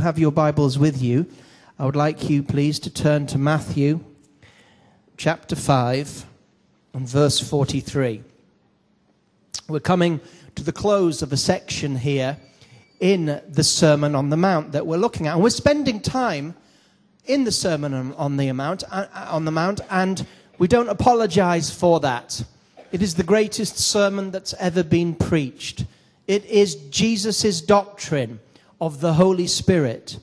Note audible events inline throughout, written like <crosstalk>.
have your Bibles with you, I would like you, please, to turn to Matthew chapter 5 and verse 43. We're coming to the close of a section here in the Sermon on the Mount that we're looking at. And we're spending time in the Sermon on the Mount, uh, on the Mount and we don't apologize for that. It is the greatest sermon that's ever been preached. It is Jesus' doctrine of the Holy Spirit.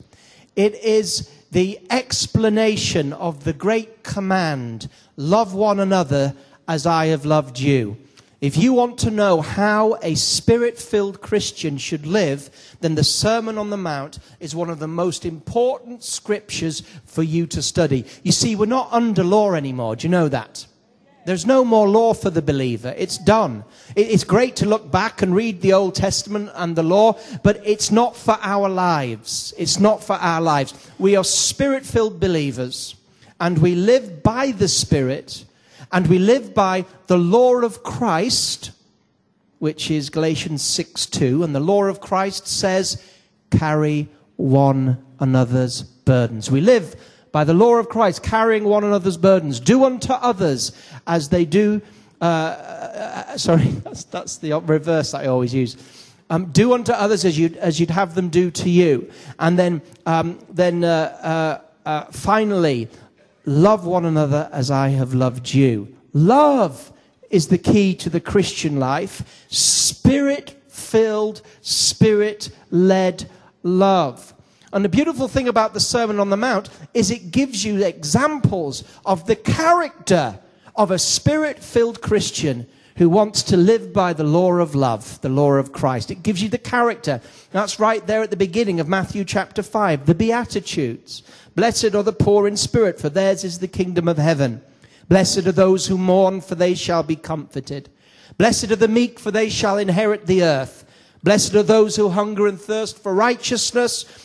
It is the explanation of the great command love one another as I have loved you. If you want to know how a spirit filled Christian should live, then the Sermon on the Mount is one of the most important scriptures for you to study. You see, we're not under law anymore. Do you know that? There's no more law for the believer. It's done. It's great to look back and read the Old Testament and the law, but it's not for our lives. It's not for our lives. We are spirit filled believers, and we live by the Spirit, and we live by the law of Christ, which is Galatians 6 2. And the law of Christ says, carry one another's burdens. We live by the law of Christ, carrying one another's burdens. Do unto others as they do. Uh, uh, sorry, <laughs> that's, that's, the reverse I always use. Um, do unto others as you'd, as you'd have them do to you. And then, um, then uh, uh, uh finally, love one another as I have loved you. Love is the key to the Christian life. Spirit filled, spirit led love. And the beautiful thing about the Sermon on the Mount is it gives you examples of the character of a spirit filled Christian who wants to live by the law of love, the law of Christ. It gives you the character. That's right there at the beginning of Matthew chapter 5, the Beatitudes. Blessed are the poor in spirit, for theirs is the kingdom of heaven. Blessed are those who mourn, for they shall be comforted. Blessed are the meek, for they shall inherit the earth. Blessed are those who hunger and thirst for righteousness,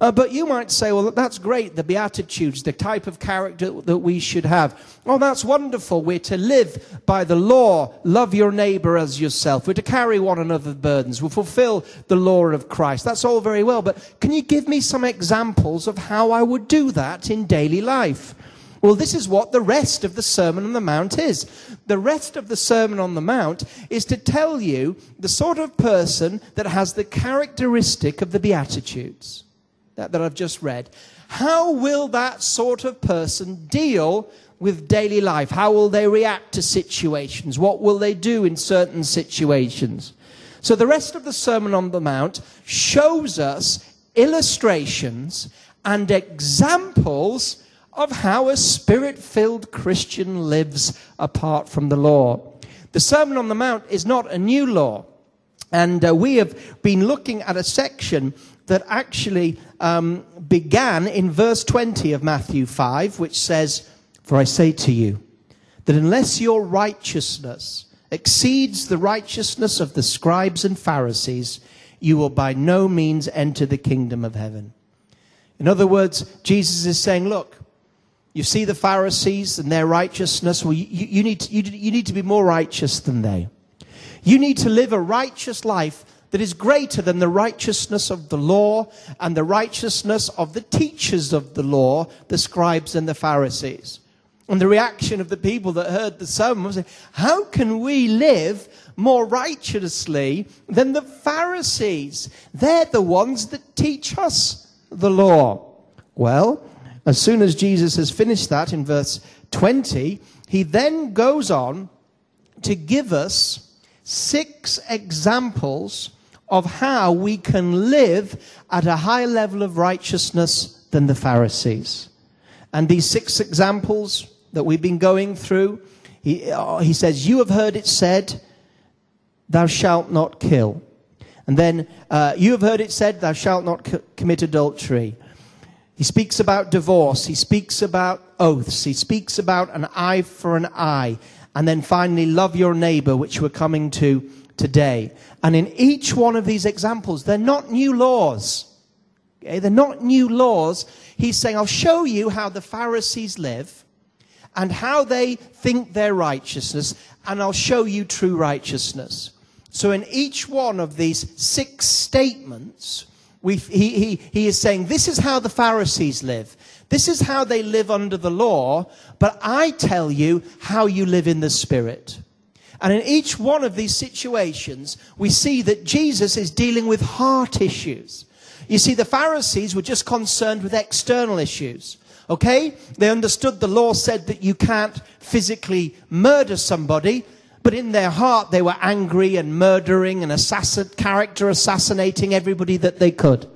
Uh, but you might say, well, that's great, the Beatitudes, the type of character that we should have. Oh, that's wonderful. We're to live by the law, love your neighbor as yourself. We're to carry one another's burdens. We'll fulfill the law of Christ. That's all very well, but can you give me some examples of how I would do that in daily life? Well, this is what the rest of the Sermon on the Mount is. The rest of the Sermon on the Mount is to tell you the sort of person that has the characteristic of the Beatitudes that, that I've just read, how will that sort of person deal with daily life? How will they react to situations? What will they do in certain situations? So the rest of the Sermon on the Mount shows us illustrations and examples of how a spirit filled Christian lives apart from the law. The Sermon on the Mount is not a new law. And uh, we have been looking at a section that actually um, began in verse 20 of Matthew 5, which says, For I say to you, that unless your righteousness exceeds the righteousness of the scribes and Pharisees, you will by no means enter the kingdom of heaven. In other words, Jesus is saying, Look, you see the Pharisees and their righteousness. Well, you, you, need to, you, you need to be more righteous than they. You need to live a righteous life that is greater than the righteousness of the law and the righteousness of the teachers of the law, the scribes and the Pharisees. And the reaction of the people that heard the sermon was, how can we live more righteously than the Pharisees? They're the ones that teach us the law. Well, as soon as Jesus has finished that in verse 20, he then goes on to give us six examples of how we can live at a higher level of righteousness than the Pharisees. And these six examples that we've been going through, he, uh, he says, You have heard it said, Thou shalt not kill. And then, uh, You have heard it said, Thou shalt not co- commit adultery. He speaks about divorce. He speaks about oaths. He speaks about an eye for an eye. And then finally, love your neighbor, which we're coming to today. And in each one of these examples, they're not new laws. Okay? They're not new laws. He's saying, I'll show you how the Pharisees live and how they think their righteousness, and I'll show you true righteousness. So in each one of these six statements, we, he, he, he is saying, this is how the Pharisees live. This is how they live under the law, but I tell you how you live in the Spirit. And in each one of these situations, we see that Jesus is dealing with heart issues. You see, the Pharisees were just concerned with external issues. Okay? They understood the law said that you can't physically murder somebody, but in their heart they were angry and murdering and assassin, character assassinating everybody that they could.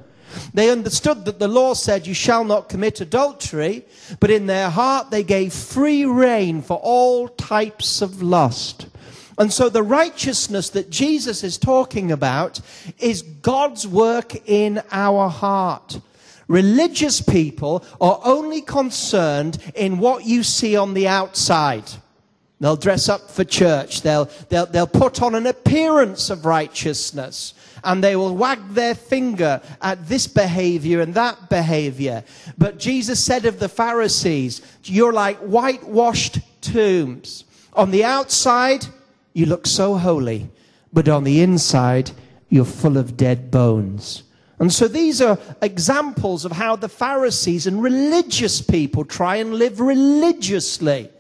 They understood that the law said you shall not commit adultery, but in their heart they gave free rein for all types of lust. And so the righteousness that Jesus is talking about is God's work in our heart. Religious people are only concerned in what you see on the outside. They'll dress up for church. They'll, they'll, they'll put on an appearance of righteousness. And they will wag their finger at this behavior and that behavior. But Jesus said of the Pharisees, you're like whitewashed tombs. On the outside, you look so holy. But on the inside, you're full of dead bones. And so these are examples of how the Pharisees and religious people try and live religiously.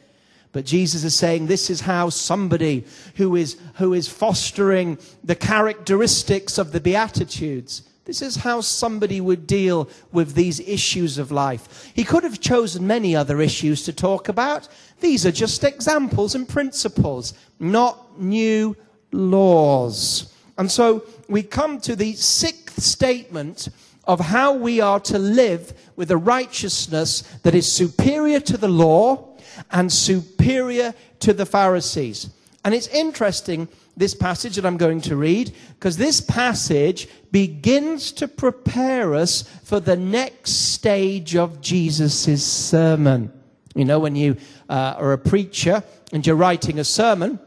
But Jesus is saying this is how somebody who is, who is fostering the characteristics of the Beatitudes, this is how somebody would deal with these issues of life. He could have chosen many other issues to talk about. These are just examples and principles, not new laws. And so we come to the sixth statement of how we are to live with a righteousness that is superior to the law and superior to the Pharisees. And it's interesting, this passage that I'm going to read, because this passage begins to prepare us for the next stage of Jesus' sermon. You know, when you uh, are a preacher and you're writing a sermon,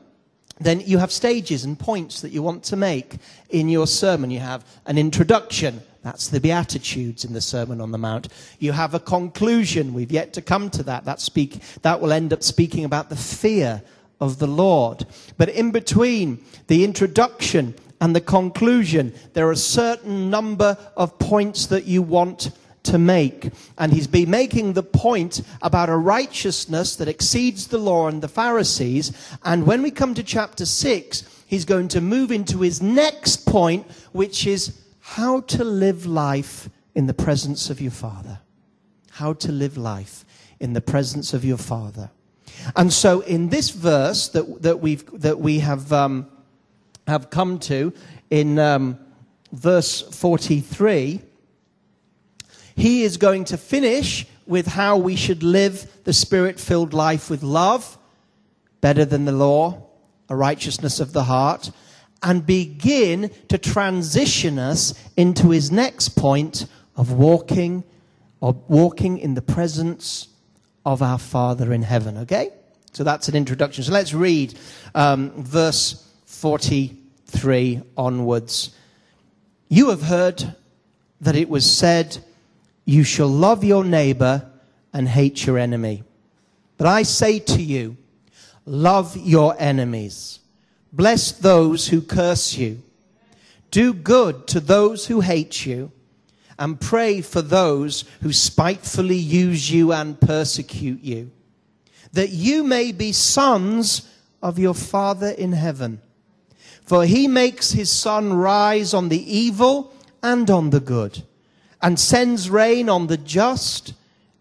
then you have stages and points that you want to make in your sermon. You have an introduction. That's the Beatitudes in the Sermon on the Mount. You have a conclusion. We've yet to come to that. That, speak, that will end up speaking about the fear of the Lord. But in between the introduction and the conclusion, there are a certain number of points that you want to make. And he's been making the point about a righteousness that exceeds the law and the Pharisees. And when we come to chapter 6, he's going to move into his next point, which is how to live life in the presence of your Father. How to live life in the presence of your Father. And so in this verse that, that, we've, that we have, um, have come to in um, verse 43, he is going to finish with how we should live the spirit filled life with love, better than the law, a righteousness of the heart, and begin to transition us into his next point of walking or walking in the presence of our Father in heaven. Okay? So that's an introduction. So let's read um, verse 43 onwards. You have heard that it was said, you shall love your neighbor and hate your enemy. But I say to you, love your enemies. Bless those who curse you. Do good to those who hate you. And pray for those who spitefully use you and persecute you. That you may be sons of your Father in heaven. For he makes his sun rise on the evil and on the good and sends rain on the just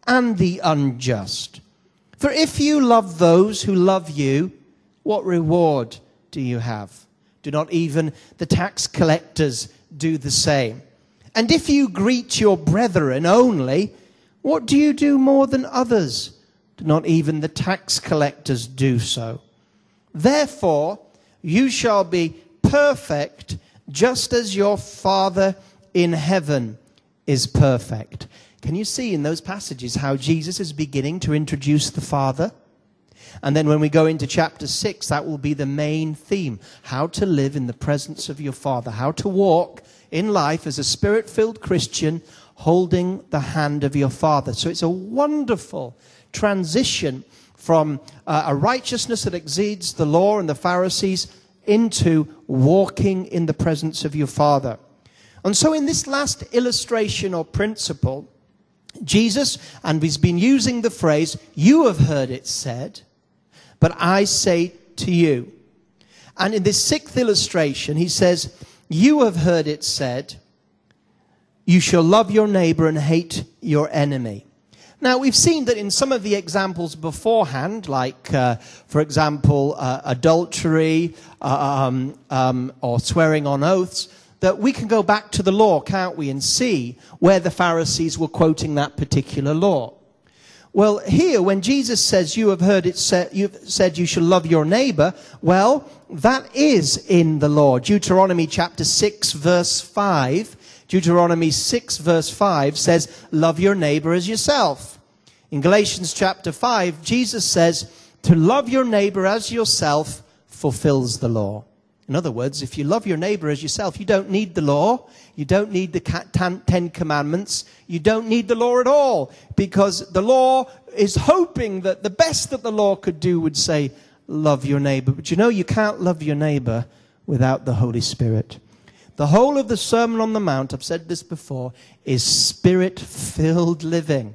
and the unjust. For if you love those who love you, what reward do you have? Do not even the tax collectors do the same? And if you greet your brethren only, what do you do more than others? Do not even the tax collectors do so? Therefore, you shall be perfect just as your Father in heaven is perfect. Can you see in those passages how Jesus is beginning to introduce the Father? And then when we go into chapter 6, that will be the main theme how to live in the presence of your Father, how to walk in life as a spirit filled Christian holding the hand of your Father. So it's a wonderful transition from uh, a righteousness that exceeds the law and the Pharisees into walking in the presence of your Father. And so, in this last illustration or principle, Jesus, and he's been using the phrase, you have heard it said, but I say to you. And in this sixth illustration, he says, You have heard it said, you shall love your neighbor and hate your enemy. Now, we've seen that in some of the examples beforehand, like, uh, for example, uh, adultery uh, um, um, or swearing on oaths, that we can go back to the law, can't we, and see where the Pharisees were quoting that particular law. Well, here, when Jesus says, You have heard it said, you've said you shall love your neighbor, well, that is in the law. Deuteronomy chapter 6, verse 5 Deuteronomy 6 verse 5 says, love your neighbor as yourself. In Galatians chapter 5, Jesus says, to love your neighbor as yourself fulfills the law. In other words, if you love your neighbor as yourself, you don't need the law. You don't need the Ten Commandments. You don't need the law at all. Because the law is hoping that the best that the law could do would say, love your neighbor. But you know, you can't love your neighbor without the Holy Spirit. The whole of the Sermon on the Mount, I've said this before, is spirit filled living.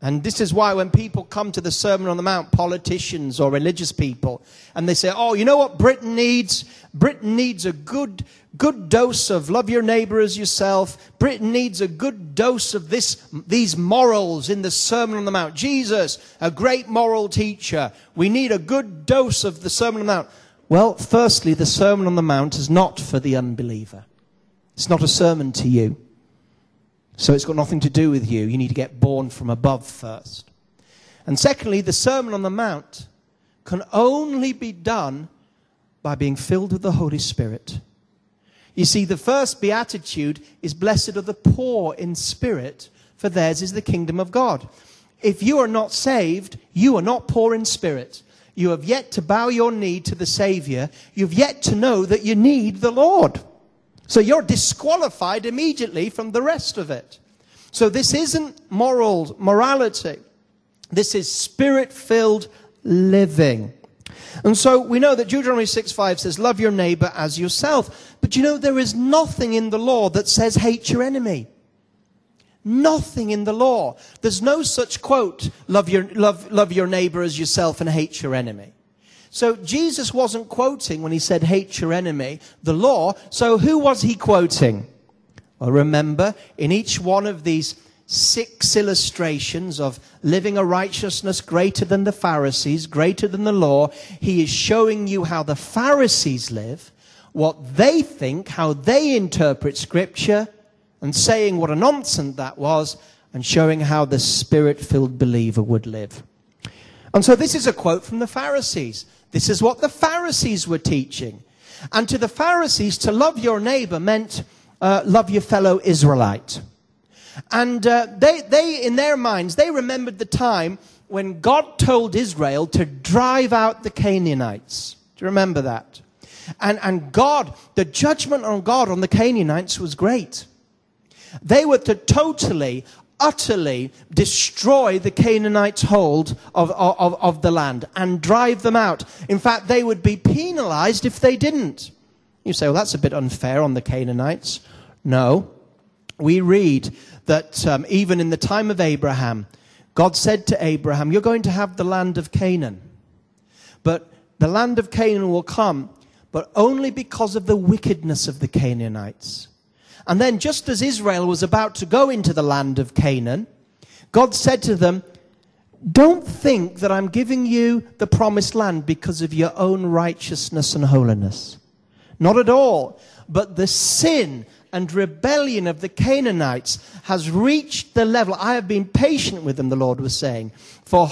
And this is why when people come to the Sermon on the Mount, politicians or religious people, and they say, oh, you know what Britain needs? Britain needs a good, good dose of love your neighbor as yourself. Britain needs a good dose of this, these morals in the Sermon on the Mount. Jesus, a great moral teacher. We need a good dose of the Sermon on the Mount. Well, firstly, the Sermon on the Mount is not for the unbeliever. It's not a sermon to you. So it's got nothing to do with you. You need to get born from above first. And secondly, the Sermon on the Mount can only be done by being filled with the Holy Spirit. You see, the first beatitude is blessed are the poor in spirit, for theirs is the kingdom of God. If you are not saved, you are not poor in spirit. You have yet to bow your knee to the Savior. You've yet to know that you need the Lord. So you're disqualified immediately from the rest of it. So this isn't moral morality. This is spirit filled living. And so we know that Deuteronomy 6 5 says, Love your neighbor as yourself. But you know, there is nothing in the law that says, Hate your enemy. Nothing in the law. There's no such quote, love your, love, love your neighbor as yourself and hate your enemy. So Jesus wasn't quoting when he said hate your enemy, the law. So who was he quoting? Well, remember, in each one of these six illustrations of living a righteousness greater than the Pharisees, greater than the law, he is showing you how the Pharisees live, what they think, how they interpret scripture, and saying what a nonsense that was and showing how the spirit filled believer would live. And so this is a quote from the Pharisees. This is what the Pharisees were teaching. And to the Pharisees, to love your neighbor meant uh, love your fellow Israelite. And uh, they, they, in their minds, they remembered the time when God told Israel to drive out the Canaanites. Do you remember that? And, and God, the judgment on God on the Canaanites was great. They were to totally, utterly destroy the Canaanites' hold of, of, of the land and drive them out. In fact, they would be penalized if they didn't. You say, well, that's a bit unfair on the Canaanites. No. We read that um, even in the time of Abraham, God said to Abraham, You're going to have the land of Canaan. But the land of Canaan will come, but only because of the wickedness of the Canaanites. And then, just as Israel was about to go into the land of Canaan, God said to them, Don't think that I'm giving you the promised land because of your own righteousness and holiness. Not at all. But the sin and rebellion of the Canaanites has reached the level. I have been patient with them, the Lord was saying, for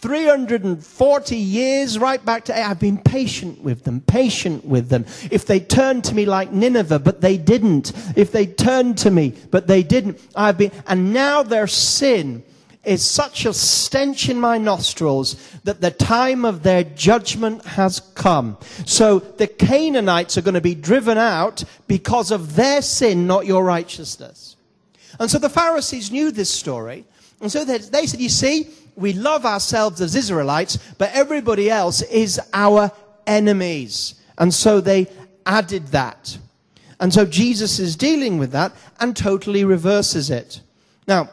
340 years, right back to, I've been patient with them, patient with them. If they turned to me like Nineveh, but they didn't. If they turned to me, but they didn't. I've been, and now their sin is such a stench in my nostrils that the time of their judgment has come. So the Canaanites are going to be driven out because of their sin, not your righteousness. And so the Pharisees knew this story. And so they, they said, you see, we love ourselves as Israelites, but everybody else is our enemies. And so they added that. And so Jesus is dealing with that and totally reverses it. Now,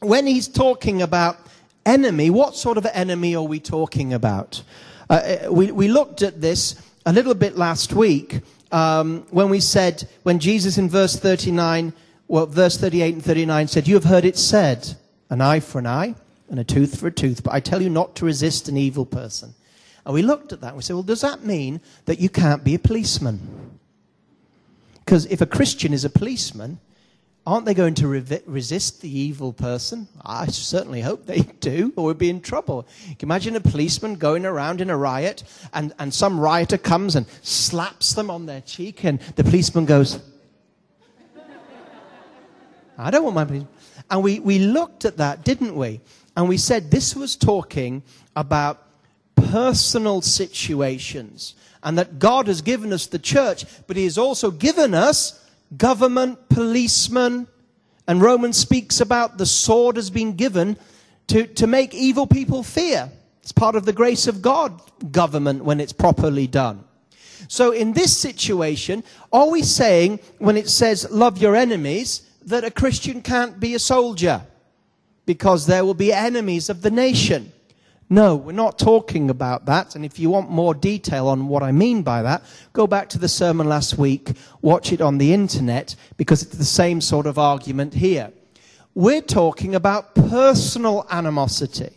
when he's talking about enemy, what sort of enemy are we talking about? Uh, uh we, we looked at this a little bit last week um, when we said, when Jesus in verse 39, well, verse 38 and 39 said, You have heard it said, an eye for an eye and a tooth for a tooth, but I tell you not to resist an evil person. And we looked at that and we said, well, does that mean that you can't be a policeman? Because if a Christian is a policeman, aren't they going to re- resist the evil person? I certainly hope they <laughs> do, or we'd be in trouble. Can you imagine a policeman going around in a riot, and, and some rioter comes and slaps them on their cheek, and the policeman goes, I don't want my policeman. And we, we looked at that, didn't we? And we said this was talking about personal situations and that God has given us the church, but He has also given us government, policemen, and Romans speaks about the sword has been given to, to make evil people fear. It's part of the grace of God government when it's properly done. So in this situation, are we saying when it says love your enemies that a Christian can't be a soldier? Because there will be enemies of the nation. No, we're not talking about that. And if you want more detail on what I mean by that, go back to the sermon last week, watch it on the internet, because it's the same sort of argument here. We're talking about personal animosity,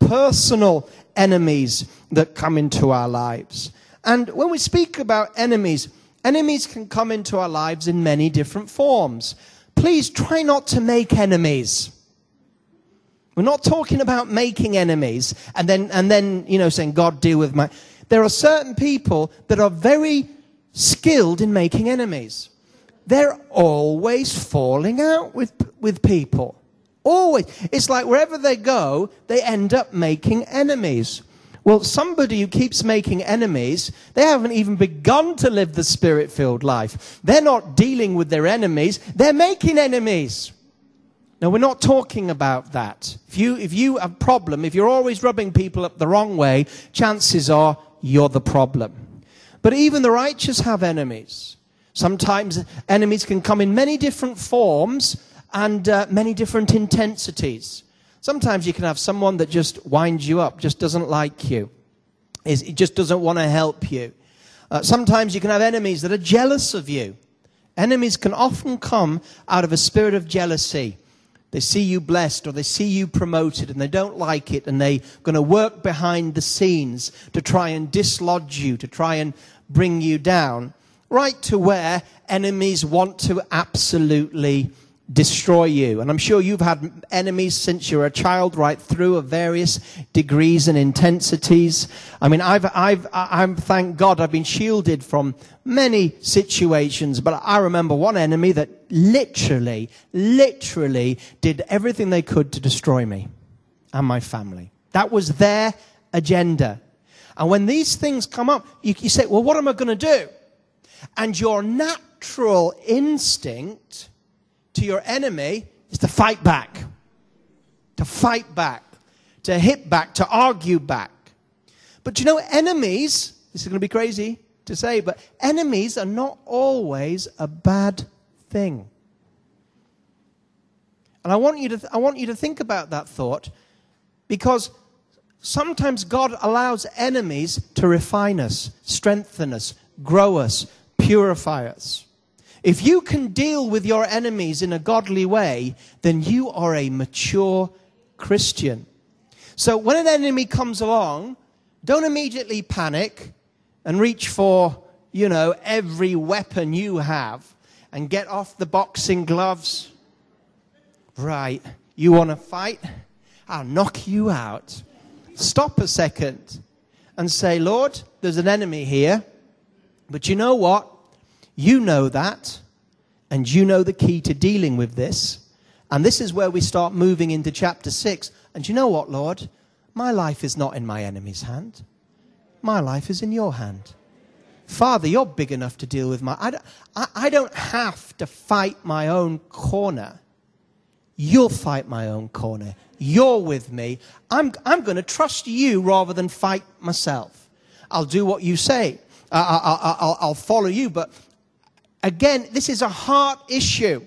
personal enemies that come into our lives. And when we speak about enemies, enemies can come into our lives in many different forms. Please try not to make enemies. We're not talking about making enemies and then, and then, you know, saying, God, deal with my. There are certain people that are very skilled in making enemies. They're always falling out with, with people. Always. It's like wherever they go, they end up making enemies. Well, somebody who keeps making enemies, they haven't even begun to live the spirit filled life. They're not dealing with their enemies, they're making enemies. Now, we're not talking about that. If you, if you have a problem, if you're always rubbing people up the wrong way, chances are you're the problem. But even the righteous have enemies. Sometimes enemies can come in many different forms and uh, many different intensities. Sometimes you can have someone that just winds you up, just doesn't like you, is, it just doesn't want to help you. Uh, sometimes you can have enemies that are jealous of you. Enemies can often come out of a spirit of jealousy. They see you blessed or they see you promoted and they don't like it and they're going to work behind the scenes to try and dislodge you, to try and bring you down, right to where enemies want to absolutely destroy you. And I'm sure you've had enemies since you were a child, right through of various degrees and intensities. I mean, I've, I've, I'm, thank God I've been shielded from many situations, but I remember one enemy that literally, literally did everything they could to destroy me and my family. That was their agenda. And when these things come up, you, you say, well, what am I going to do? And your natural instinct to your enemy is to fight back. To fight back. To hit back. To argue back. But you know, enemies, this is going to be crazy to say, but enemies are not always a bad thing. And I want you to, th- I want you to think about that thought because sometimes God allows enemies to refine us, strengthen us, grow us, purify us. If you can deal with your enemies in a godly way, then you are a mature Christian. So when an enemy comes along, don't immediately panic and reach for, you know, every weapon you have and get off the boxing gloves. Right. You want to fight? I'll knock you out. stop a second and say, Lord, there's an enemy here, but you know what? You know that, and you know the key to dealing with this. And this is where we start moving into chapter 6. And you know what, Lord? My life is not in my enemy's hand. My life is in your hand. Father, you're big enough to deal with my. I don't, I, I don't have to fight my own corner. You'll fight my own corner. You're with me. I'm, I'm going to trust you rather than fight myself. I'll do what you say. I, I, I'll, I'll follow you. But again, this is a heart issue.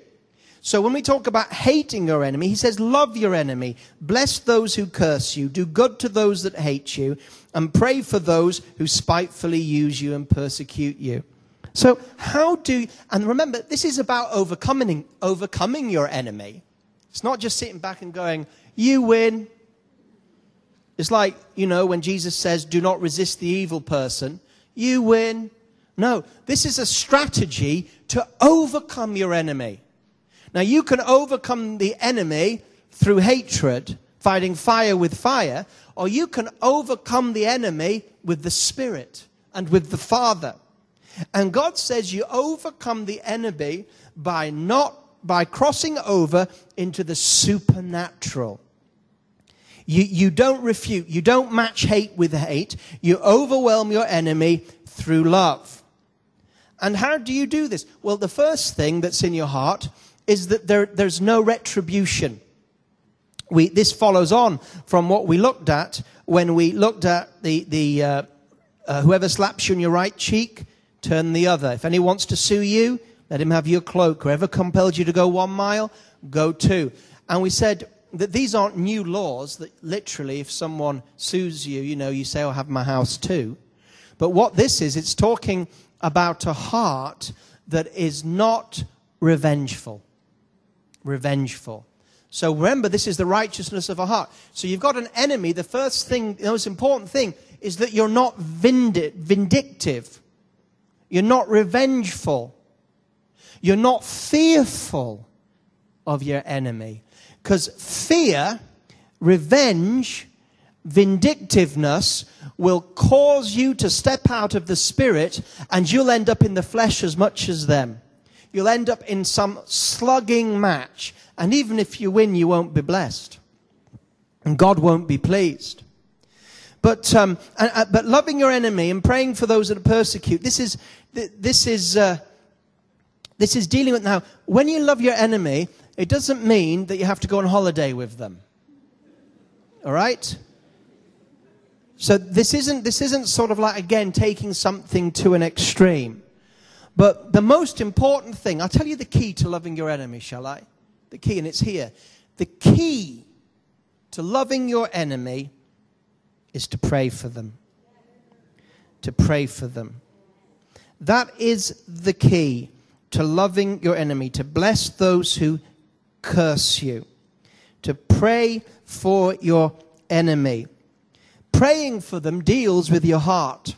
So when we talk about hating your enemy, he says, love your enemy, bless those who curse you, do good to those that hate you, and pray for those who spitefully use you and persecute you. So how do, and remember, this is about overcoming, overcoming your enemy. It's not just sitting back and going, you win. It's like, you know, when Jesus says, do not resist the evil person, you win. No, this is a strategy to overcome your enemy. Now, you can overcome the enemy through hatred, fighting fire with fire, or you can overcome the enemy with the Spirit and with the Father. And God says you overcome the enemy by not by crossing over into the supernatural. You, you don't refute, you don't match hate with hate, you overwhelm your enemy through love. And how do you do this? Well, the first thing that's in your heart is that there, there's no retribution. We, this follows on from what we looked at when we looked at the, the uh, uh, whoever slaps you on your right cheek, turn the other. If anyone wants to sue you, let him have your cloak. Whoever compels you to go one mile, go two. And we said that these aren't new laws that literally, if someone sues you, you know, you say, I'll have my house too. But what this is, it's talking about a heart that is not revengeful revengeful. So remember, this is the righteousness of a heart. So you've got an enemy. The first thing, the most important thing, is that you're not vindictive. You're not revengeful. You're not fearful of your enemy. Because fear, revenge, vindictiveness will cause you to step out of the spirit and you'll end up in the flesh as much as them you'll end up in some slugging match. And even if you win, you won't be blessed. And God won't be pleased. But, um, uh, but loving your enemy and praying for those that persecute, this is, this is, uh, this is dealing with now. When you love your enemy, it doesn't mean that you have to go on holiday with them. All right? So this isn't, this isn't sort of like, again, taking something to an extreme. But the most important thing, I'll tell you the key to loving your enemy, shall I? The key, and it's here. The key to loving your enemy is to pray for them. To pray for them. That is the key to loving your enemy, to bless those who curse you, to pray for your enemy. Praying for them deals with your heart.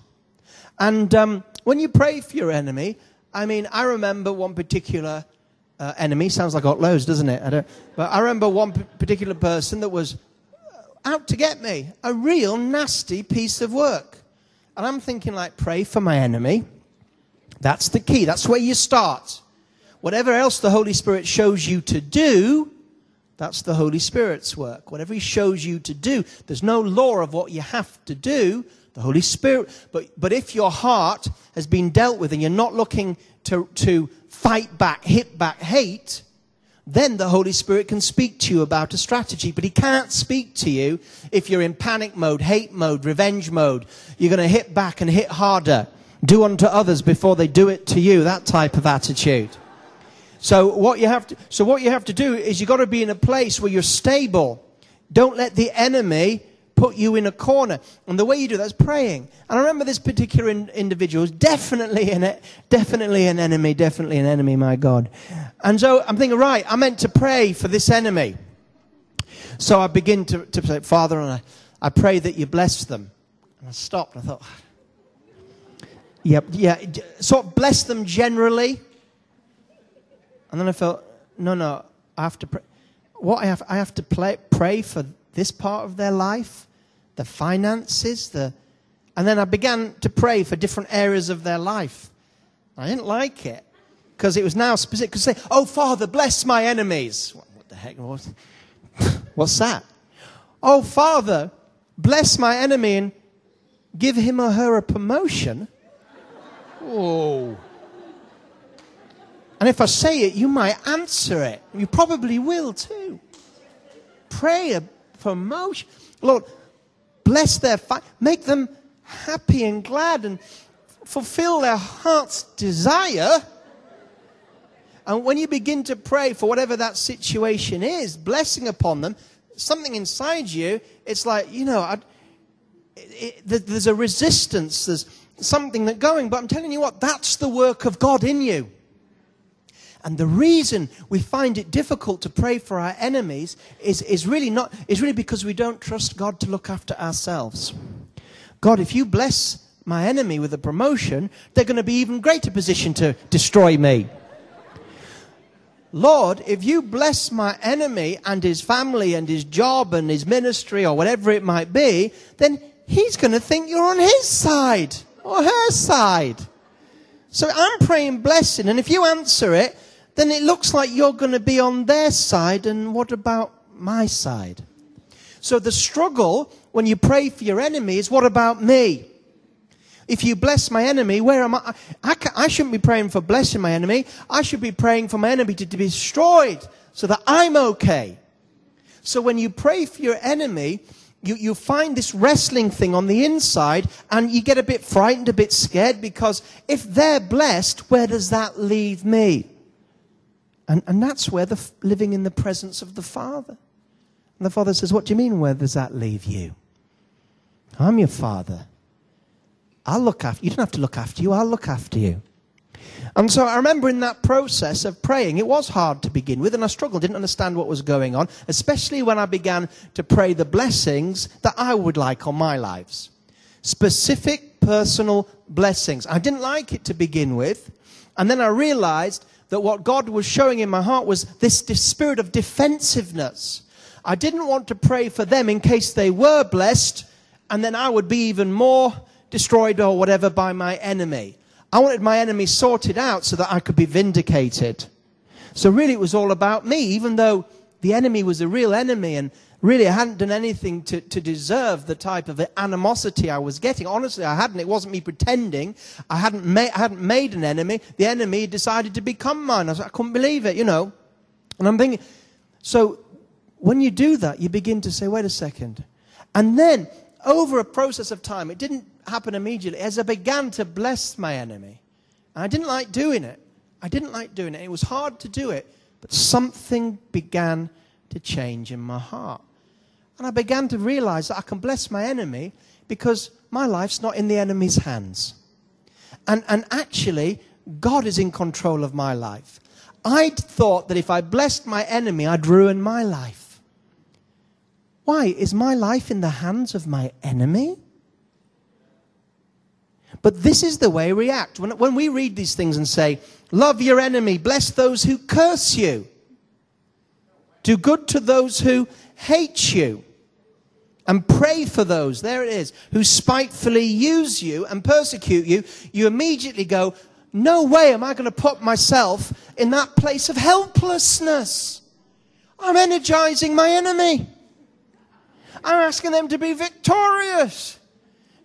And um, when you pray for your enemy, I mean, I remember one particular uh, enemy. Sounds like got loads, doesn't it? I don't, but I remember one particular person that was out to get me. A real nasty piece of work. And I'm thinking, like, pray for my enemy. That's the key. That's where you start. Whatever else the Holy Spirit shows you to do, that's the Holy Spirit's work. Whatever He shows you to do, there's no law of what you have to do the Holy Spirit. But, but if your heart has been dealt with and you're not looking to, to fight back, hit back hate, then the Holy Spirit can speak to you about a strategy. But He can't speak to you if you're in panic mode, hate mode, revenge mode. You're going to hit back and hit harder. Do unto others before they do it to you. That type of attitude. So what you have to, so what you have to do is you've got to be in a place where you're stable. Don't let the enemy put you in a corner. And the way you do that is praying. And I remember this particular in, individual was definitely an, definitely an enemy, definitely an enemy, my God. And so I'm thinking, right, I'm meant to pray for this enemy. So I begin to, to say, Father, and I, I pray that you bless them. And I stopped. and I thought, yeah, yeah, sort bless them generally. And then I felt, no, no, I have to pray. What I have, I have to play, pray for this part of their life the finances, the, and then I began to pray for different areas of their life. I didn't like it because it was now specific. Because say, "Oh Father, bless my enemies." What, what the heck? What, <laughs> what's that? Oh Father, bless my enemy and give him or her a promotion. Oh. And if I say it, you might answer it. You probably will too. Pray for promotion. Lord, bless their fight. Make them happy and glad and fulfill their heart's desire. And when you begin to pray for whatever that situation is, blessing upon them, something inside you, it's like, you know, it, it, there's a resistance, there's something that going. But I'm telling you what, that's the work of God in you. And the reason we find it difficult to pray for our enemies is, is really not is really because we don't trust God to look after ourselves. God, if you bless my enemy with a promotion, they're going to be even greater position to destroy me. Lord, if you bless my enemy and his family and his job and his ministry or whatever it might be, then he's going to think you're on his side or her side. So I'm praying blessing, and if you answer it, then it looks like you're going to be on their side, and what about my side? So the struggle when you pray for your enemy is what about me? If you bless my enemy, where am I? I, I shouldn't be praying for blessing my enemy. I should be praying for my enemy to, to be destroyed so that I'm okay. So when you pray for your enemy, you, you find this wrestling thing on the inside and you get a bit frightened, a bit scared because if they're blessed, where does that leave me? And, and that's where the living in the presence of the Father. And the Father says, What do you mean, where does that leave you? I'm your Father. I'll look after you. You don't have to look after you, I'll look after you. And so I remember in that process of praying, it was hard to begin with, and I struggled, didn't understand what was going on, especially when I began to pray the blessings that I would like on my lives. Specific personal blessings. I didn't like it to begin with, and then I realized that what God was showing in my heart was this spirit of defensiveness. I didn't want to pray for them in case they were blessed, and then I would be even more destroyed or whatever by my enemy. I wanted my enemy sorted out so that I could be vindicated. So really it was all about me, even though the enemy was a real enemy and really I hadn't done anything to, to deserve the type of animosity I was getting. Honestly, I hadn't. It wasn't me pretending. I hadn't, ma- I hadn't made an enemy. The enemy decided to become mine. I, was, I couldn't believe it, you know. And I'm thinking, so when you do that, you begin to say, wait a second. And then, over a process of time, it didn't happen immediately. As I began to bless my enemy, and I didn't like doing it. I didn't like doing it. It was hard to do it. But something began to change in my heart. And I began to realize that I can bless my enemy because my life's not in the enemy's hands. And, and actually, God is in control of my life. I'd thought that if I blessed my enemy, I'd ruin my life. Why? Is my life in the hands of my enemy? But this is the way we react. When, when we read these things and say, Love your enemy, bless those who curse you, do good to those who hate you and pray for those, there it is, who spitefully use you and persecute you, you immediately go, no way am I going to put myself in that place of helplessness. I'm energizing my enemy. I'm asking them to be victorious,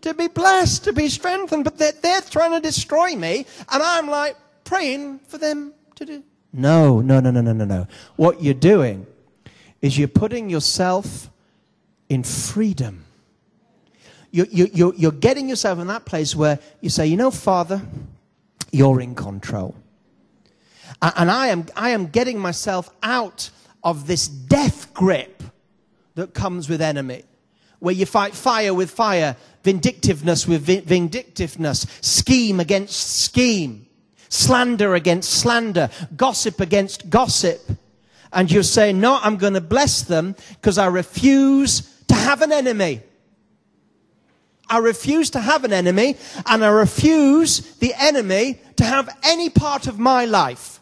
to be blessed, to be strengthened, but they're, they're trying to destroy me, and I'm like praying for them to do. No, no, no, no, no, no, no. What you're doing is you're putting yourself in freedom. You, you, you're, you're getting yourself in that place where you say, you know, Father, you're in control. And I am, I am getting myself out of this death grip that comes with enemy, where you fight fire with fire, vindictiveness with vindictiveness, scheme against scheme, slander against slander, gossip against gossip. And you're saying, no, I'm going to bless them because I refuse have an enemy. I refuse to have an enemy and I refuse the enemy to have any part of my life.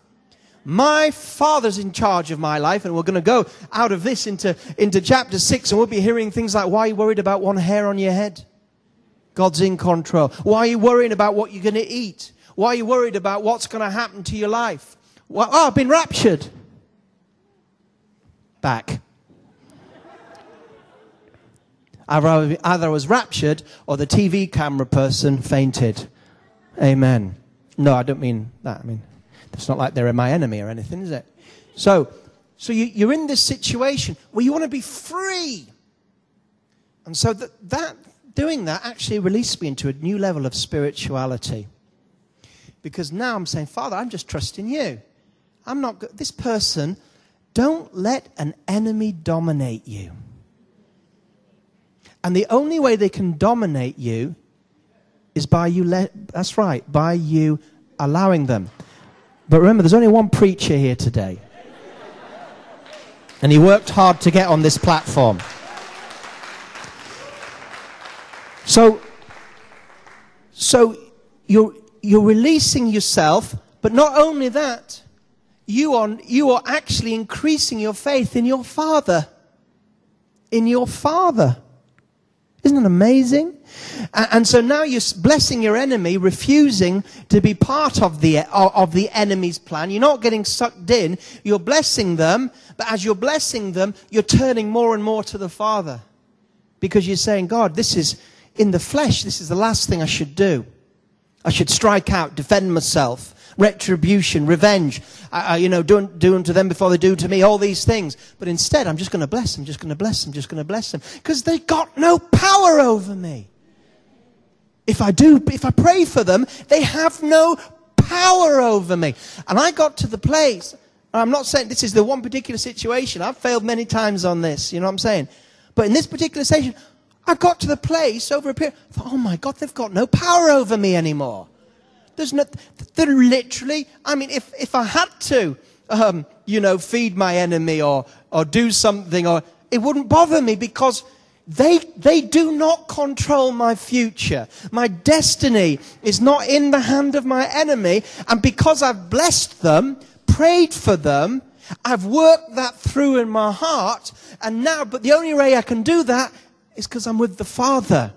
My Father's in charge of my life, and we're going to go out of this into, into chapter 6, and we'll be hearing things like, Why are you worried about one hair on your head? God's in control. Why are you worrying about what you're going to eat? Why are you worried about what's going to happen to your life? Well, oh, I've been raptured. Back. Either I was raptured or the TV camera person fainted. Amen. No, I don't mean that. I mean, it's not like they're my enemy or anything, is it? So, so you, you're in this situation where you want to be free. And so that, that, doing that actually released me into a new level of spirituality. Because now I'm saying, Father, I'm just trusting you. I'm not, this person, don't let an enemy dominate you. And the only way they can dominate you is by you let, that's right, by you allowing them. But remember, there's only one preacher here today. And he worked hard to get on this platform. So, so you're, you're releasing yourself, but not only that, you are, you are actually increasing your faith in your Father. In your Father. Isn't that amazing? And so now you're blessing your enemy, refusing to be part of the, of the enemy's plan. You're not getting sucked in. You're blessing them. But as you're blessing them, you're turning more and more to the Father. Because you're saying, God, this is in the flesh. This is the last thing I should do. I should strike out, defend myself retribution, revenge, uh, you know, doing, doing to them before they do to me, all these things. But instead, I'm just going to bless them, just going to bless them, just going to bless them. Because they got no power over me. If I do, if I pray for them, they have no power over me. And I got to the place, I'm not saying this is the one particular situation. I've failed many times on this, you know what I'm saying? But in this particular situation, I got to the place over a period, I thought, oh my God, they've got no power over me anymore. There's no, they're literally, I mean, if, if I had to, um, you know, feed my enemy or, or do something, or it wouldn't bother me because they, they do not control my future. My destiny is not in the hand of my enemy. And because I've blessed them, prayed for them, I've worked that through in my heart. And now, but the only way I can do that is because I'm with the Father.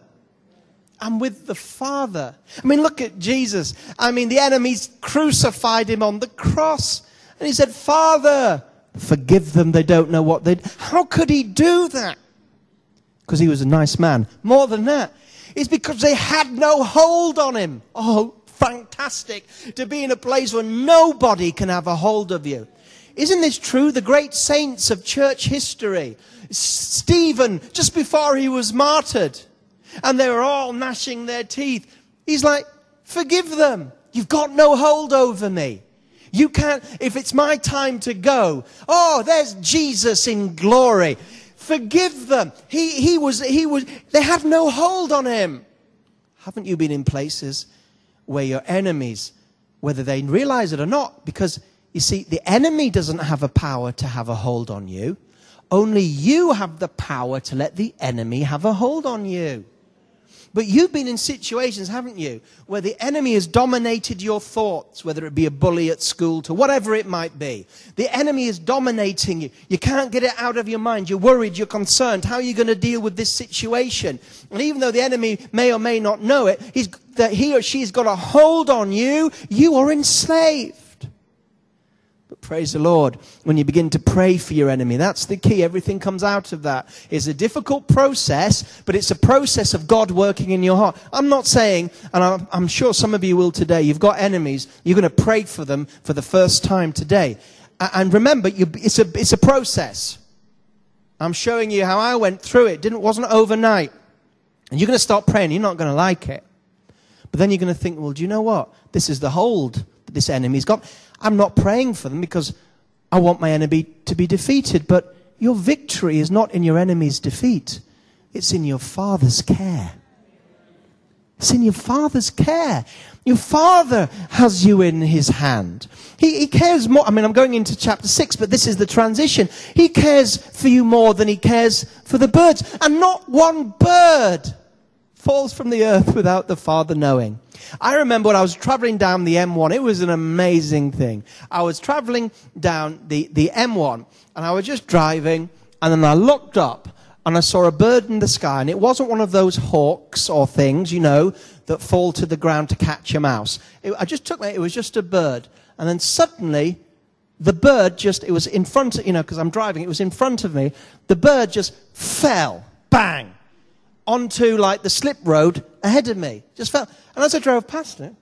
I'm with the Father. I mean, look at Jesus. I mean, the enemies crucified him on the cross. And he said, Father, forgive them. They don't know what they How could he do that? Because he was a nice man. More than that, it's because they had no hold on him. Oh, fantastic to be in a place where nobody can have a hold of you. Isn't this true? The great saints of church history. Stephen, just before he was martyred, and they were all gnashing their teeth. He's like, forgive them. You've got no hold over me. You can't, if it's my time to go, oh, there's Jesus in glory. Forgive them. He, he was, he was, they have no hold on him. Haven't you been in places where your enemies, whether they realize it or not, because you see, the enemy doesn't have a power to have a hold on you. Only you have the power to let the enemy have a hold on you. But you've been in situations, haven't you, where the enemy has dominated your thoughts, whether it be a bully at school to whatever it might be. The enemy is dominating you. You can't get it out of your mind. You're worried. You're concerned. How are you going to deal with this situation? And even though the enemy may or may not know it, he's, that he or she's got a hold on you, you are enslaved. Praise the Lord. When you begin to pray for your enemy, that's the key. Everything comes out of that. It's a difficult process, but it's a process of God working in your heart. I'm not saying, and I'm, I'm sure some of you will today, you've got enemies, you're going to pray for them for the first time today. And remember, you, it's, a, it's a process. I'm showing you how I went through it. Didn't, wasn't overnight. And you're going to start praying, you're not going to like it. But then you're going to think, well, do you know what? This is the hold that this enemy's got. I'm not praying for them because I want my enemy to be defeated. But your victory is not in your enemy's defeat, it's in your Father's care. It's in your Father's care. Your Father has you in His hand. He, he, cares more. I mean, I'm going into chapter 6, but this is the transition. He cares for you more than He cares for the birds. And not one bird falls from the earth without the Father knowing. I remember when I was traveling down the M1, it was an amazing thing. I was traveling down the, the M1 and I was just driving and then I looked up and I saw a bird in the sky and it wasn't one of those hawks or things, you know, that fall to the ground to catch a mouse. It, I just took it, it was just a bird. And then suddenly the bird just, it was in front of, you know, because I'm driving, it was in front of me. The bird just fell, bang, onto like the slip road ahead of me. Just fell. And as I drove past it,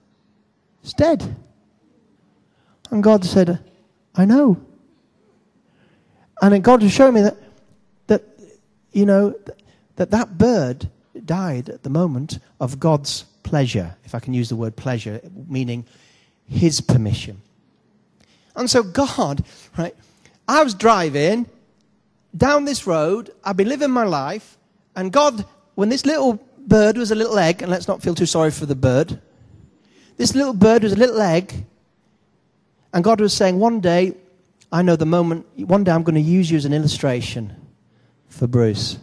it's dead. And God said, I know. And then God was showing me that, that you know, that that bird died at the moment of God's pleasure, if I can use the word pleasure, meaning his permission. And so God, right, I was driving down this road, I've been living my life, and God, when this little bird was a little egg, and let's not feel too sorry for the bird, this little bird was a little egg, and God was saying, one day, I know the moment, one day I'm going to use you as an illustration for Bruce.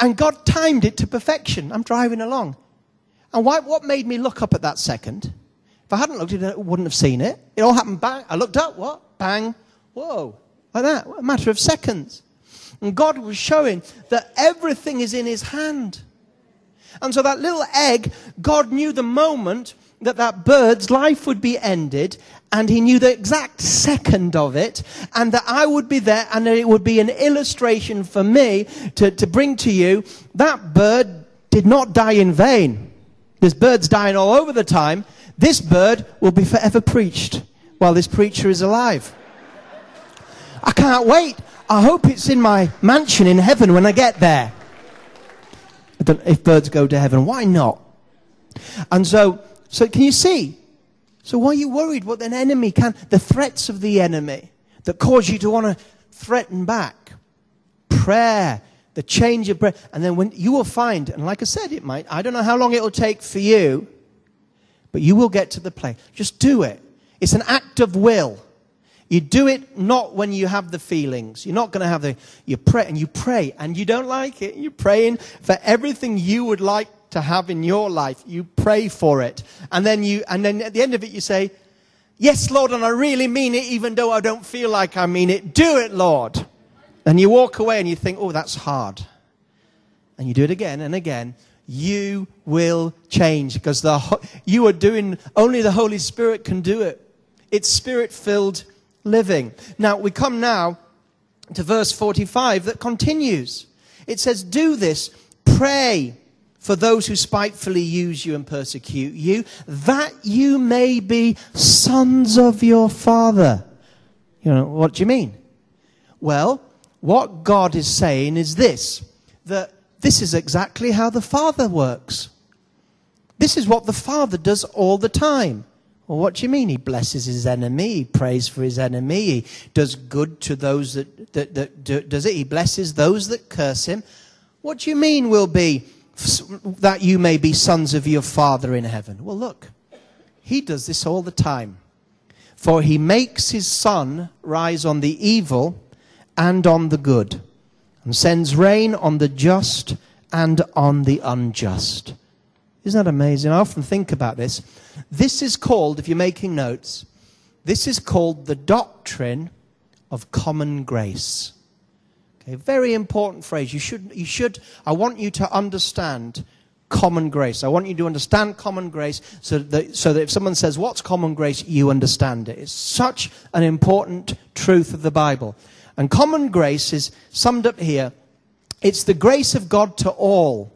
And God timed it to perfection. I'm driving along. And why, what made me look up at that second? If I hadn't looked at it, I wouldn't have seen it. It all happened bang. I looked up, what? Bang. Whoa. Like that. A matter of seconds. And God was showing that everything is in his hand. And so that little egg, God knew the moment that that bird's life would be ended and he knew the exact second of it and that I would be there and that it would be an illustration for me to, to bring to you. That bird did not die in vain. There's birds dying all over the time. This bird will be forever preached while this preacher is alive. I can't wait. I hope it's in my mansion in heaven when I get there. I if birds go to heaven, why not? And so, so can you see? So why are you worried what an enemy can, the threats of the enemy that cause you to want to threaten back? Prayer, the change of prayer. And then when you will find, and like I said, it might, I don't know how long it will take for you, but you will get to the place. Just do it. It's an act of will. You do it not when you have the feelings. You're not going to have the, you pray and you pray and you don't like it. You're praying for everything you would like to have in your life. You pray for it. And then you, and then at the end of it you say, yes, Lord, and I really mean it even though I don't feel like I mean it. Do it, Lord. And you walk away and you think, oh, that's hard. And you do it again and again you will change because the, you are doing, only the Holy Spirit can do it. It's spirit filled living. Now, we come now to verse 45 that continues. It says, Do this, pray for those who spitefully use you and persecute you, that you may be sons of your Father. You know, what do you mean? Well, what God is saying is this that this is exactly how the Father works. This is what the Father does all the time. Well, what do you mean? He blesses his enemy. He prays for his enemy. He does good to those that, that, that do, does it. He blesses those that curse him. What do you mean will be that you may be sons of your Father in heaven? Well, look, he does this all the time. For he makes his sun rise on the evil and on the good and sends rain on the just and on the unjust. Isn't that amazing? I often think about this. This is called, if you're making notes, this is called the doctrine of common grace. Okay, very important phrase. You should, you should, I want you to understand common grace. I want you to understand common grace so that, so that if someone says, What's common grace? you understand it. It's such an important truth of the Bible. And common grace is summed up here. It's the grace of God to all,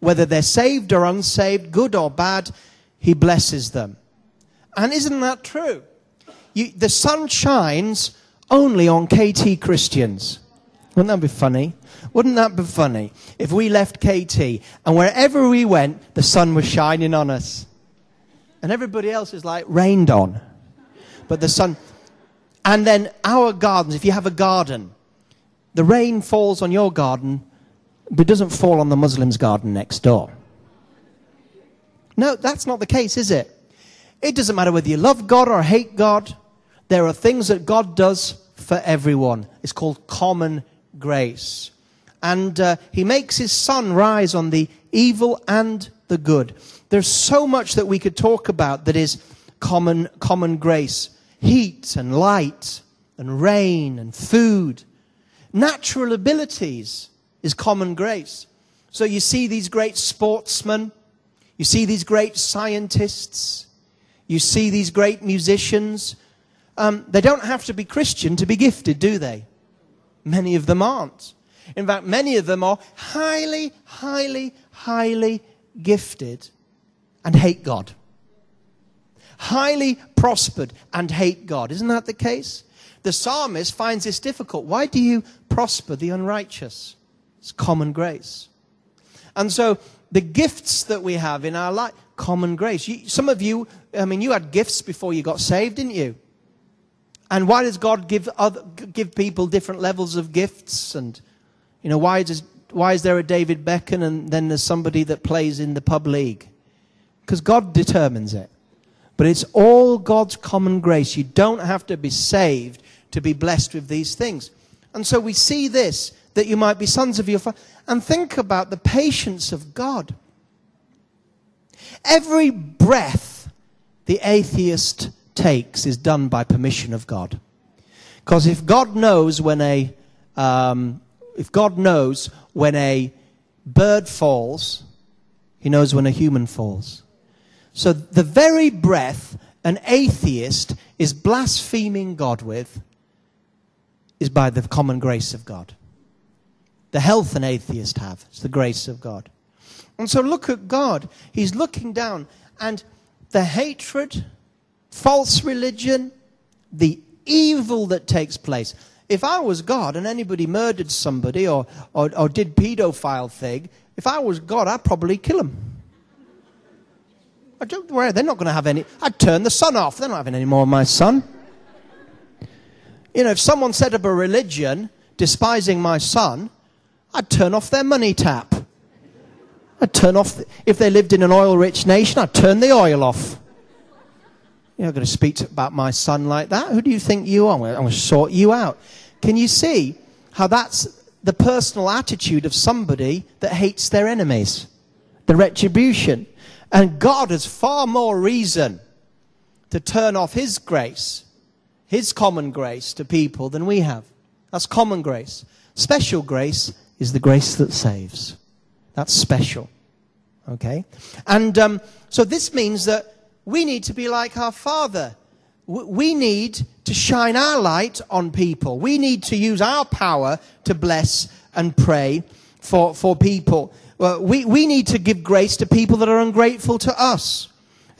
whether they're saved or unsaved, good or bad, He blesses them. And isn't that true? You, the sun shines only on KT Christians. Wouldn't that be funny? Wouldn't that be funny if we left KT and wherever we went, the sun was shining on us? And everybody else is like rained on. But the sun, and then our gardens, if you have a garden, the rain falls on your garden, but it doesn't fall on the Muslim's garden next door. No, that's not the case, is it? It doesn't matter whether you love God or hate God. There are things that God does for everyone. It's called common grace. And uh, he makes his sun rise on the evil and the good. There's so much that we could talk about that is common, common grace. Heat and light and rain and food. Natural abilities is common grace. So you see these great sportsmen, you see these great scientists, you see these great musicians. Um, they don't have to be Christian to be gifted, do they? Many of them aren't. In fact, many of them are highly, highly, highly gifted and hate God. Highly prospered and hate God. Isn't that the case? The psalmist finds this difficult. Why do you prosper the unrighteous? It's common grace. And so the gifts that we have in our life, common grace. You, some of you, I mean, you had gifts before you got saved, didn't you? And why does God give other, give people different levels of gifts? And you know, why does why is there a David Beckham and then there's somebody that plays in the pub league? Because God determines it. But it's all God's common grace. You don't have to be saved to be blessed with these things. And so we see this that you might be sons of your father. And think about the patience of God. Every breath the atheist takes is done by permission of God. Because if God knows when a um, if God knows when a bird falls, he knows when a human falls. So the very breath an atheist is blaspheming God with is by the common grace of God. The health an atheist have It's the grace of God. And so look at God. He's looking down and the hatred, false religion, the evil that takes place. If I was God and anybody murdered somebody or, or, or did pedophile thing, if I was God, I'd probably kill them. I don't worry, they're not going to have any. I'd turn the sun off. They're not having any more of my son. You know, if someone set up a religion despising my son, I'd turn off their money tap. I'd turn off, the, if they lived in an oil rich nation, I'd turn the oil off. You're not going to speak about my son like that. Who do you think you are? I'm going to sort you out. Can you see how that's the personal attitude of somebody that hates their enemies? The retribution. And God has far more reason to turn off His grace, His common grace to people than we have. That's common grace. Special grace is the grace that saves. That's special. Okay? And um, so this means that we need to be like our Father. We need to shine our light on people. We need to use our power to bless and pray for, for people. Uh, we, we need to give grace to people that are ungrateful to us,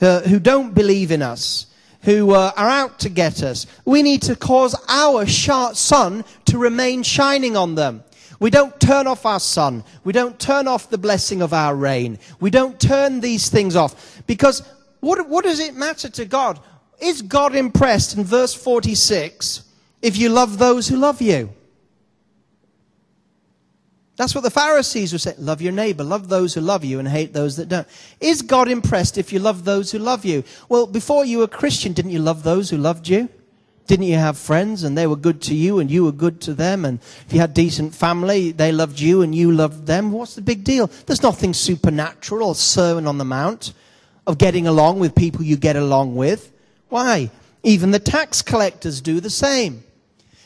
uh, who don't believe in us, who uh, are out to get us. We need to cause our sharp sun to remain shining on them. We don't turn off our sun. We don't turn off the blessing of our rain. We don't turn these things off because what, what does it matter to God? Is God impressed in verse 46 if you love those who love you? That's what the Pharisees were saying. Love your neighbor, love those who love you, and hate those that don't. Is God impressed if you love those who love you? Well, before you were a Christian, didn't you love those who loved you? Didn't you have friends and they were good to you and you were good to them? And if you had decent family, they loved you and you loved them. What's the big deal? There's nothing supernatural or sermon on the mount of getting along with people you get along with. Why? Even the tax collectors do the same.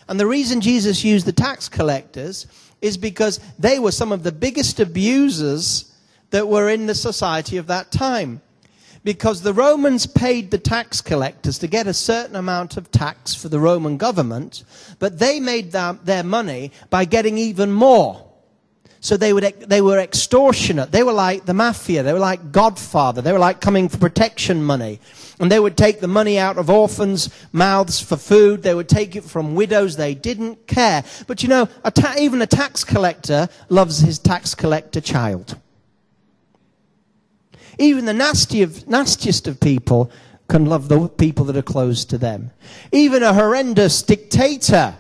And the reason Jesus used the tax collectors is because they were some of the biggest abusers that were in the society of that time. Because the Romans paid the tax collectors to get a certain amount of tax for the Roman government, but they made their money by getting even more. So they, would, they were extortionate. They were like the mafia. They were like Godfather. They were like coming for protection money. And they would take the money out of orphans' mouths for food. They would take it from widows. They didn't care. But you know, a ta- even a tax collector loves his tax collector child. Even the nasty of, nastiest of people can love the people that are close to them. Even a horrendous dictator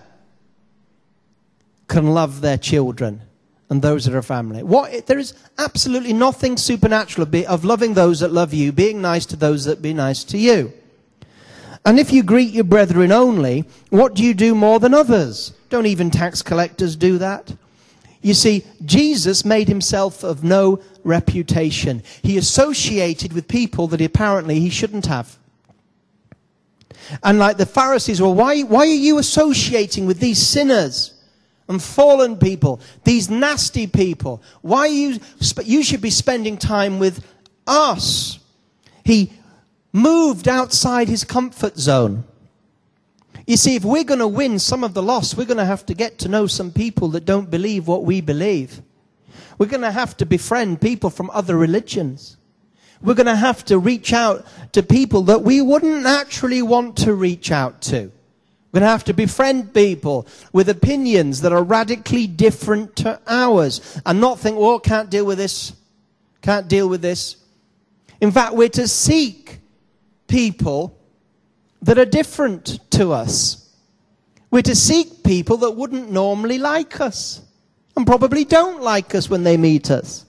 can love their children and those that are family. What, there is absolutely nothing supernatural of loving those that love you, being nice to those that be nice to you. And if you greet your brethren only, what do you do more than others? Don't even tax collectors do that? You see, Jesus made himself of no reputation. He associated with people that apparently he shouldn't have. And like the Pharisees, well, why, why are you associating with these sinners and fallen people, these nasty people? Why you, you should be spending time with us. He moved outside his comfort zone. You see, if we're going to win some of the lost, we're going to have to get to know some people that don't believe what we believe. We're going to have to befriend people from other religions. We're going to have to reach out to people that we wouldn't naturally want to reach out to. We're going to have to befriend people with opinions that are radically different to ours and not think, well, can't deal with this, can't deal with this. In fact, we're to seek people that are different to us. We're to seek people that wouldn't normally like us and probably don't like us when they meet us.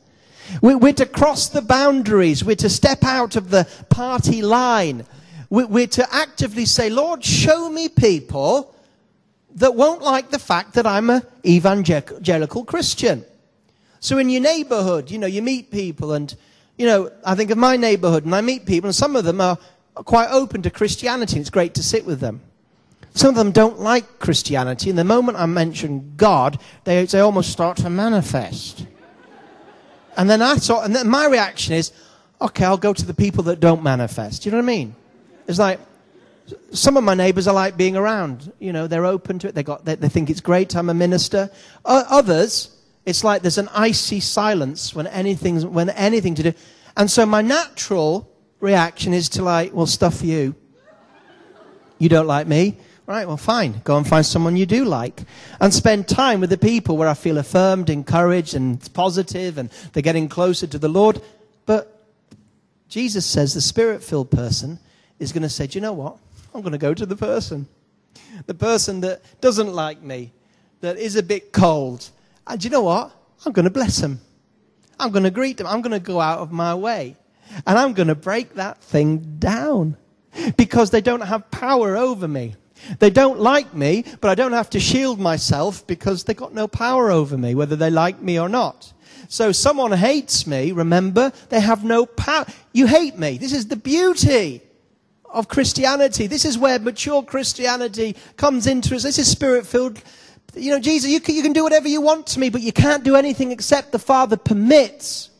We're to cross the boundaries. We're to step out of the party line. We're to actively say, Lord, show me people that won't like the fact that I'm an evangelical Christian. So in your neighborhood, you know, you meet people and, you know, I think of my neighborhood and I meet people and some of them are quite open to Christianity. and It's great to sit with them. Some of them don't like Christianity, and the moment I mention God, they, they almost start to manifest. And then I thought, and then my reaction is, okay, I'll go to the people that don't manifest. You know what I mean? It's like, some of my neighbors I like being around. You know, they're open to it. They, got, they, they think it's great. I'm a minister. Others, it's like there's an icy silence when anything's, when anything to do. And so my natural reaction is to like, well, stuff you. You don't like me. Right, well, fine. Go and find someone you do like. And spend time with the people where I feel affirmed, encouraged, and positive, and they're getting closer to the Lord. But Jesus says the spirit filled person is going to say, Do you know what? I'm going to go to the person. The person that doesn't like me, that is a bit cold. And do you know what? I'm going to bless them. I'm going to greet them. I'm going to go out of my way. And I'm going to break that thing down because they don't have power over me. They don't like me, but I don't have to shield myself because they got no power over me, whether they like me or not. So someone hates me, remember, they have no power. You hate me. This is the beauty of Christianity. This is where mature Christianity comes into us. This is spirit filled. You know, Jesus, you can, you can do whatever you want to me, but you can't do anything except the Father permits.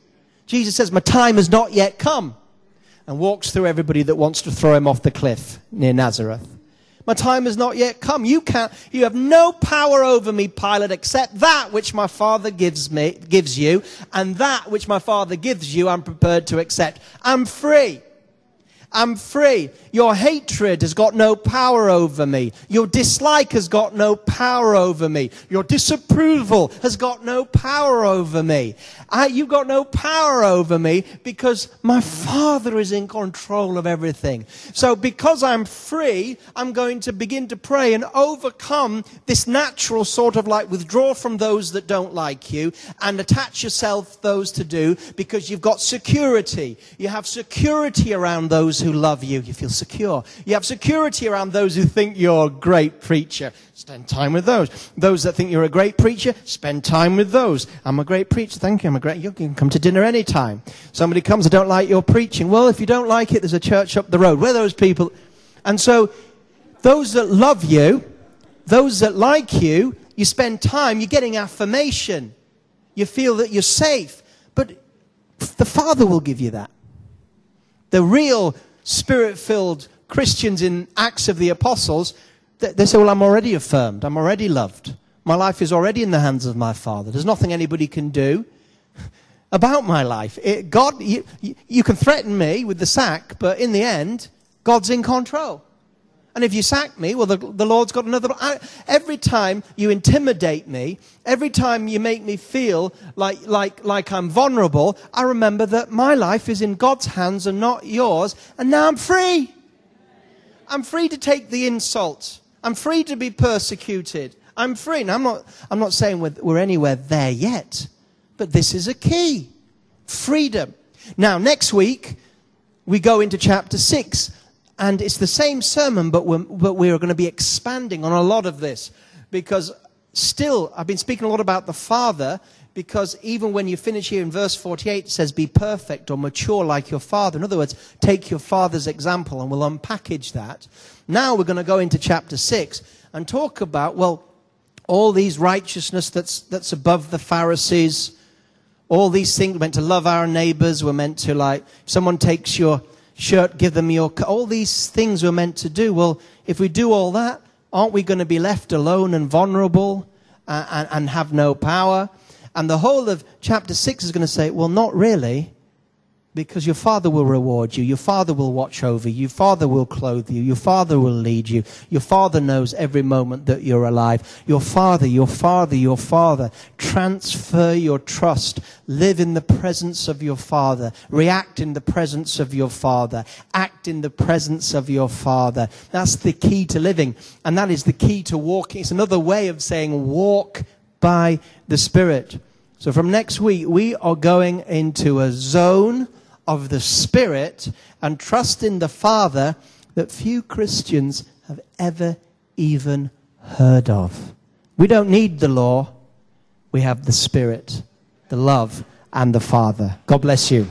Jesus says, My time has not yet come, and walks through everybody that wants to throw him off the cliff near Nazareth. My time has not yet come. You can't, you have no power over me, Pilate, except that which my Father gives me, gives you, and that which my Father gives you, I'm prepared to accept. I'm free. I'm free. Your hatred has got no power over me. Your dislike has got no power over me. Your disapproval has got no power over me. I, you've got no power over me because my Father is in control of everything. So because I'm free, I'm going to begin to pray and overcome this natural sort of like withdraw from those that don't like you and attach yourself those to do because you've got security. You have security around those who love you. You feel secure. You have security around those who think you're a great preacher. Spend time with those. Those that think you're a great preacher, spend time with those. I'm a great preacher. Thank you. I'm a great. You can come to dinner anytime. Somebody comes, I don't like your preaching. Well, if you don't like it, there's a church up the road. Where those people? And so, those that love you, those that like you, you spend time, you're getting affirmation. You feel that you're safe. But the Father will give you that. The real spirit filled Christians in Acts of the Apostles, they say, Well, I'm already affirmed. I'm already loved. My life is already in the hands of my Father. There's nothing anybody can do <laughs> about my life. It, God, you, you can threaten me with the sack, but in the end, God's in control. And if you sack me, well, the, the Lord's got another. I, every time you intimidate me, every time you make me feel like, like, like I'm vulnerable, I remember that my life is in God's hands and not yours, and now I'm free. I'm free to take the insult. I'm free to be persecuted. I'm free. Now, I'm not, I'm not saying we're, we're anywhere there yet, but this is a key freedom. Now, next week, we go into chapter 6 and it's the same sermon, but we're, but we're going to be expanding on a lot of this because still, I've been speaking a lot about the Father because even when you finish here in verse 48, it says, Be perfect or mature like your Father. In other words, take your Father's example, and we'll unpackage that. Now we're going to go into chapter 6 and talk about, well, all these righteousness that's, that's above the Pharisees, all these things. We're meant to love our neighbors. We're meant to, like, someone takes your shirt, give them your, all these things we're meant to do. Well, if we do all that, aren't we going to be left alone and vulnerable uh, and, and have no power? And the whole of chapter 6 is going to say, well, not really, because your father will reward you. Your father will watch over you. Your father will clothe you. Your father will lead you. Your father knows every moment that you're alive. Your father, your father, your father. Transfer your trust. Live in the presence of your father. React in the presence of your father. Act in the presence of your father. That's the key to living. And that is the key to walking. It's another way of saying walk by the Spirit. So from next week, we are going into a zone of the Spirit and trust in the Father that few Christians have ever even heard of. We don't need the law. We have the Spirit, the love, and the Father. God bless you.